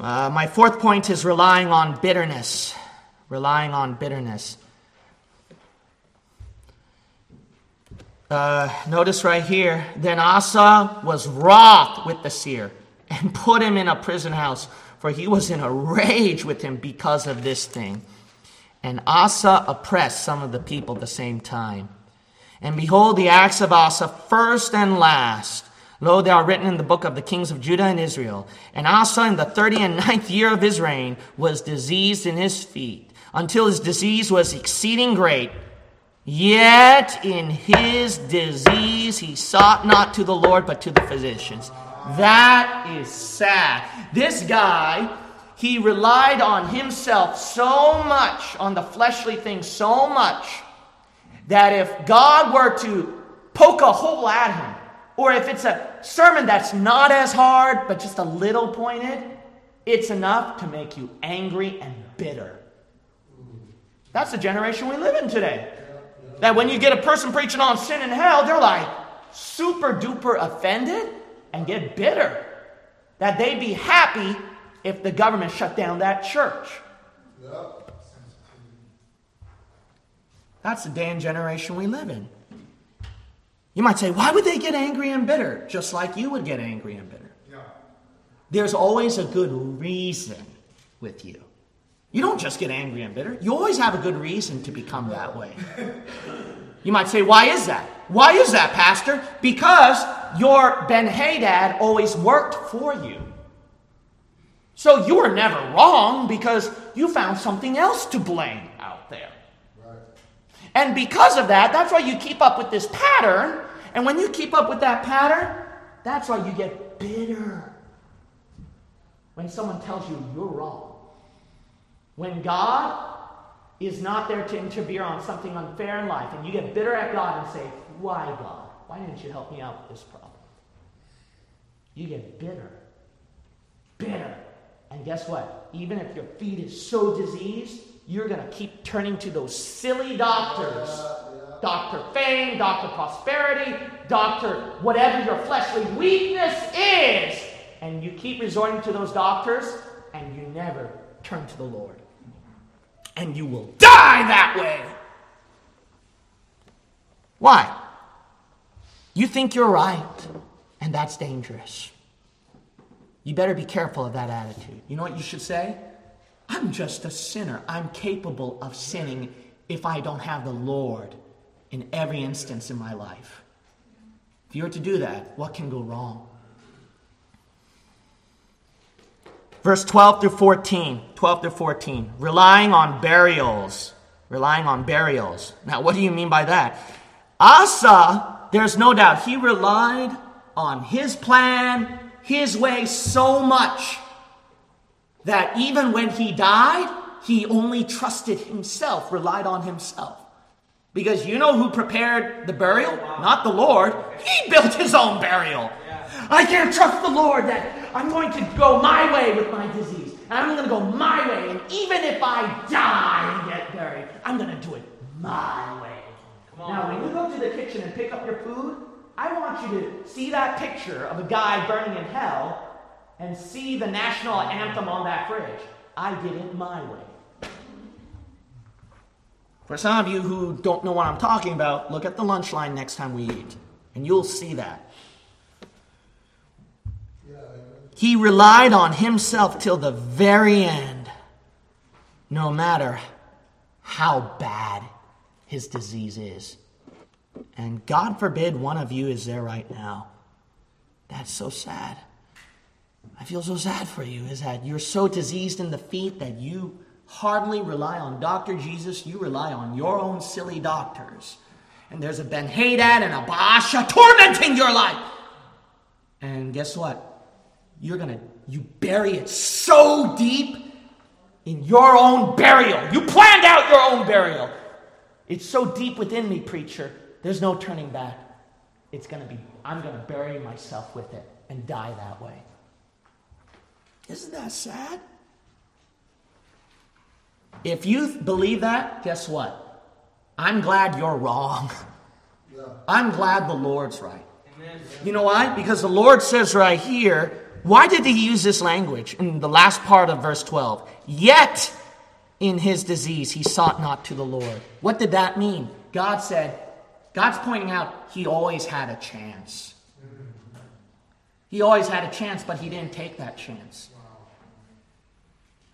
Uh, my fourth point is relying on bitterness. Relying on bitterness. Uh, notice right here. Then Asa was wroth with the seer and put him in a prison house, for he was in a rage with him because of this thing. And Asa oppressed some of the people at the same time. And behold, the acts of Asa, first and last, lo, they are written in the book of the kings of Judah and Israel. And Asa, in the thirty and ninth year of his reign, was diseased in his feet, until his disease was exceeding great. Yet in his disease he sought not to the Lord, but to the physicians. That is sad. This guy, he relied on himself so much, on the fleshly things so much, that if God were to poke a hole at him or if it's a sermon that's not as hard, but just a little pointed, it's enough to make you angry and bitter. That's the generation we live in today. That when you get a person preaching on sin and hell, they're like super duper offended and get bitter. That they'd be happy if the government shut down that church. That's the day and generation we live in. You might say, why would they get angry and bitter? Just like you would get angry and bitter. There's always a good reason with you. You don't just get angry and bitter. You always have a good reason to become that way. You might say, why is that? Why is that, Pastor? Because your Ben Hadad always worked for you. So you were never wrong because you found something else to blame out there. And because of that, that's why you keep up with this pattern. And when you keep up with that pattern, that's why you get bitter. When someone tells you you're wrong. When God is not there to interfere on something unfair in life, and you get bitter at God and say, Why, God? Why didn't you help me out with this problem? You get bitter. Bitter. And guess what? Even if your feet is so diseased, you're going to keep turning to those silly doctors. Dr. Fame, Dr. Prosperity, Dr. whatever your fleshly weakness is. And you keep resorting to those doctors, and you never turn to the Lord. And you will die that way. Why? You think you're right, and that's dangerous. You better be careful of that attitude. You know what you should say? I'm just a sinner. I'm capable of sinning if I don't have the Lord in every instance in my life. If you were to do that, what can go wrong? Verse 12 through 14. 12 through 14. Relying on burials. Relying on burials. Now, what do you mean by that? Asa, there's no doubt, he relied on his plan, his way so much that even when he died, he only trusted himself, relied on himself. Because you know who prepared the burial? Not the Lord. He built his own burial. I can't trust the Lord that I'm going to go my way with my disease. And I'm going to go my way. And even if I die and get buried, I'm going to do it my way. Now, when you go to the kitchen and pick up your food, I want you to see that picture of a guy burning in hell and see the national anthem on that fridge. I did it my way. For some of you who don't know what I'm talking about, look at the lunch line next time we eat, and you'll see that. He relied on himself till the very end, no matter how bad his disease is. And God forbid one of you is there right now. That's so sad. I feel so sad for you, is that you're so diseased in the feet that you hardly rely on Dr. Jesus, you rely on your own silly doctors. And there's a Ben Hadad and a Baasha tormenting your life. And guess what? You're gonna, you bury it so deep in your own burial. You planned out your own burial. It's so deep within me, preacher, there's no turning back. It's gonna be, I'm gonna bury myself with it and die that way. Isn't that sad? If you believe that, guess what? I'm glad you're wrong. I'm glad the Lord's right. You know why? Because the Lord says right here, why did he use this language in the last part of verse 12? Yet in his disease he sought not to the Lord. What did that mean? God said, God's pointing out he always had a chance. He always had a chance, but he didn't take that chance.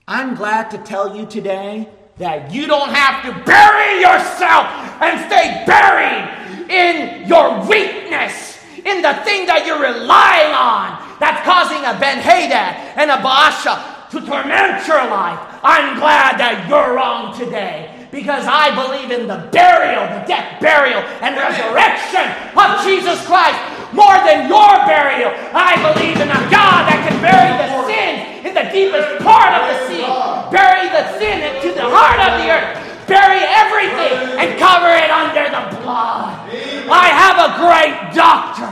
I'm glad to tell you today that you don't have to bury yourself and stay buried in your weakness, in the thing that you're relying on that's causing a Ben Hadad and a Baasha to torment your life. I'm glad that you're wrong today because I believe in the burial, the death, burial, and resurrection of Jesus Christ more than your burial. I believe in a God that can bury the sins in the deepest part of the sea, bury the sin into the heart of the earth, bury everything and cover it under the blood. I have a great doctor.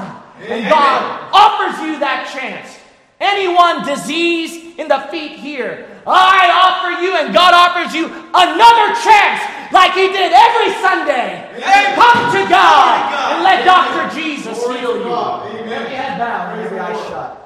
And God offers you that chance. Anyone diseased in the feet here, I offer you and God offers you another chance like He did every Sunday. Come to God and let Dr. Jesus heal you. Every head bowed.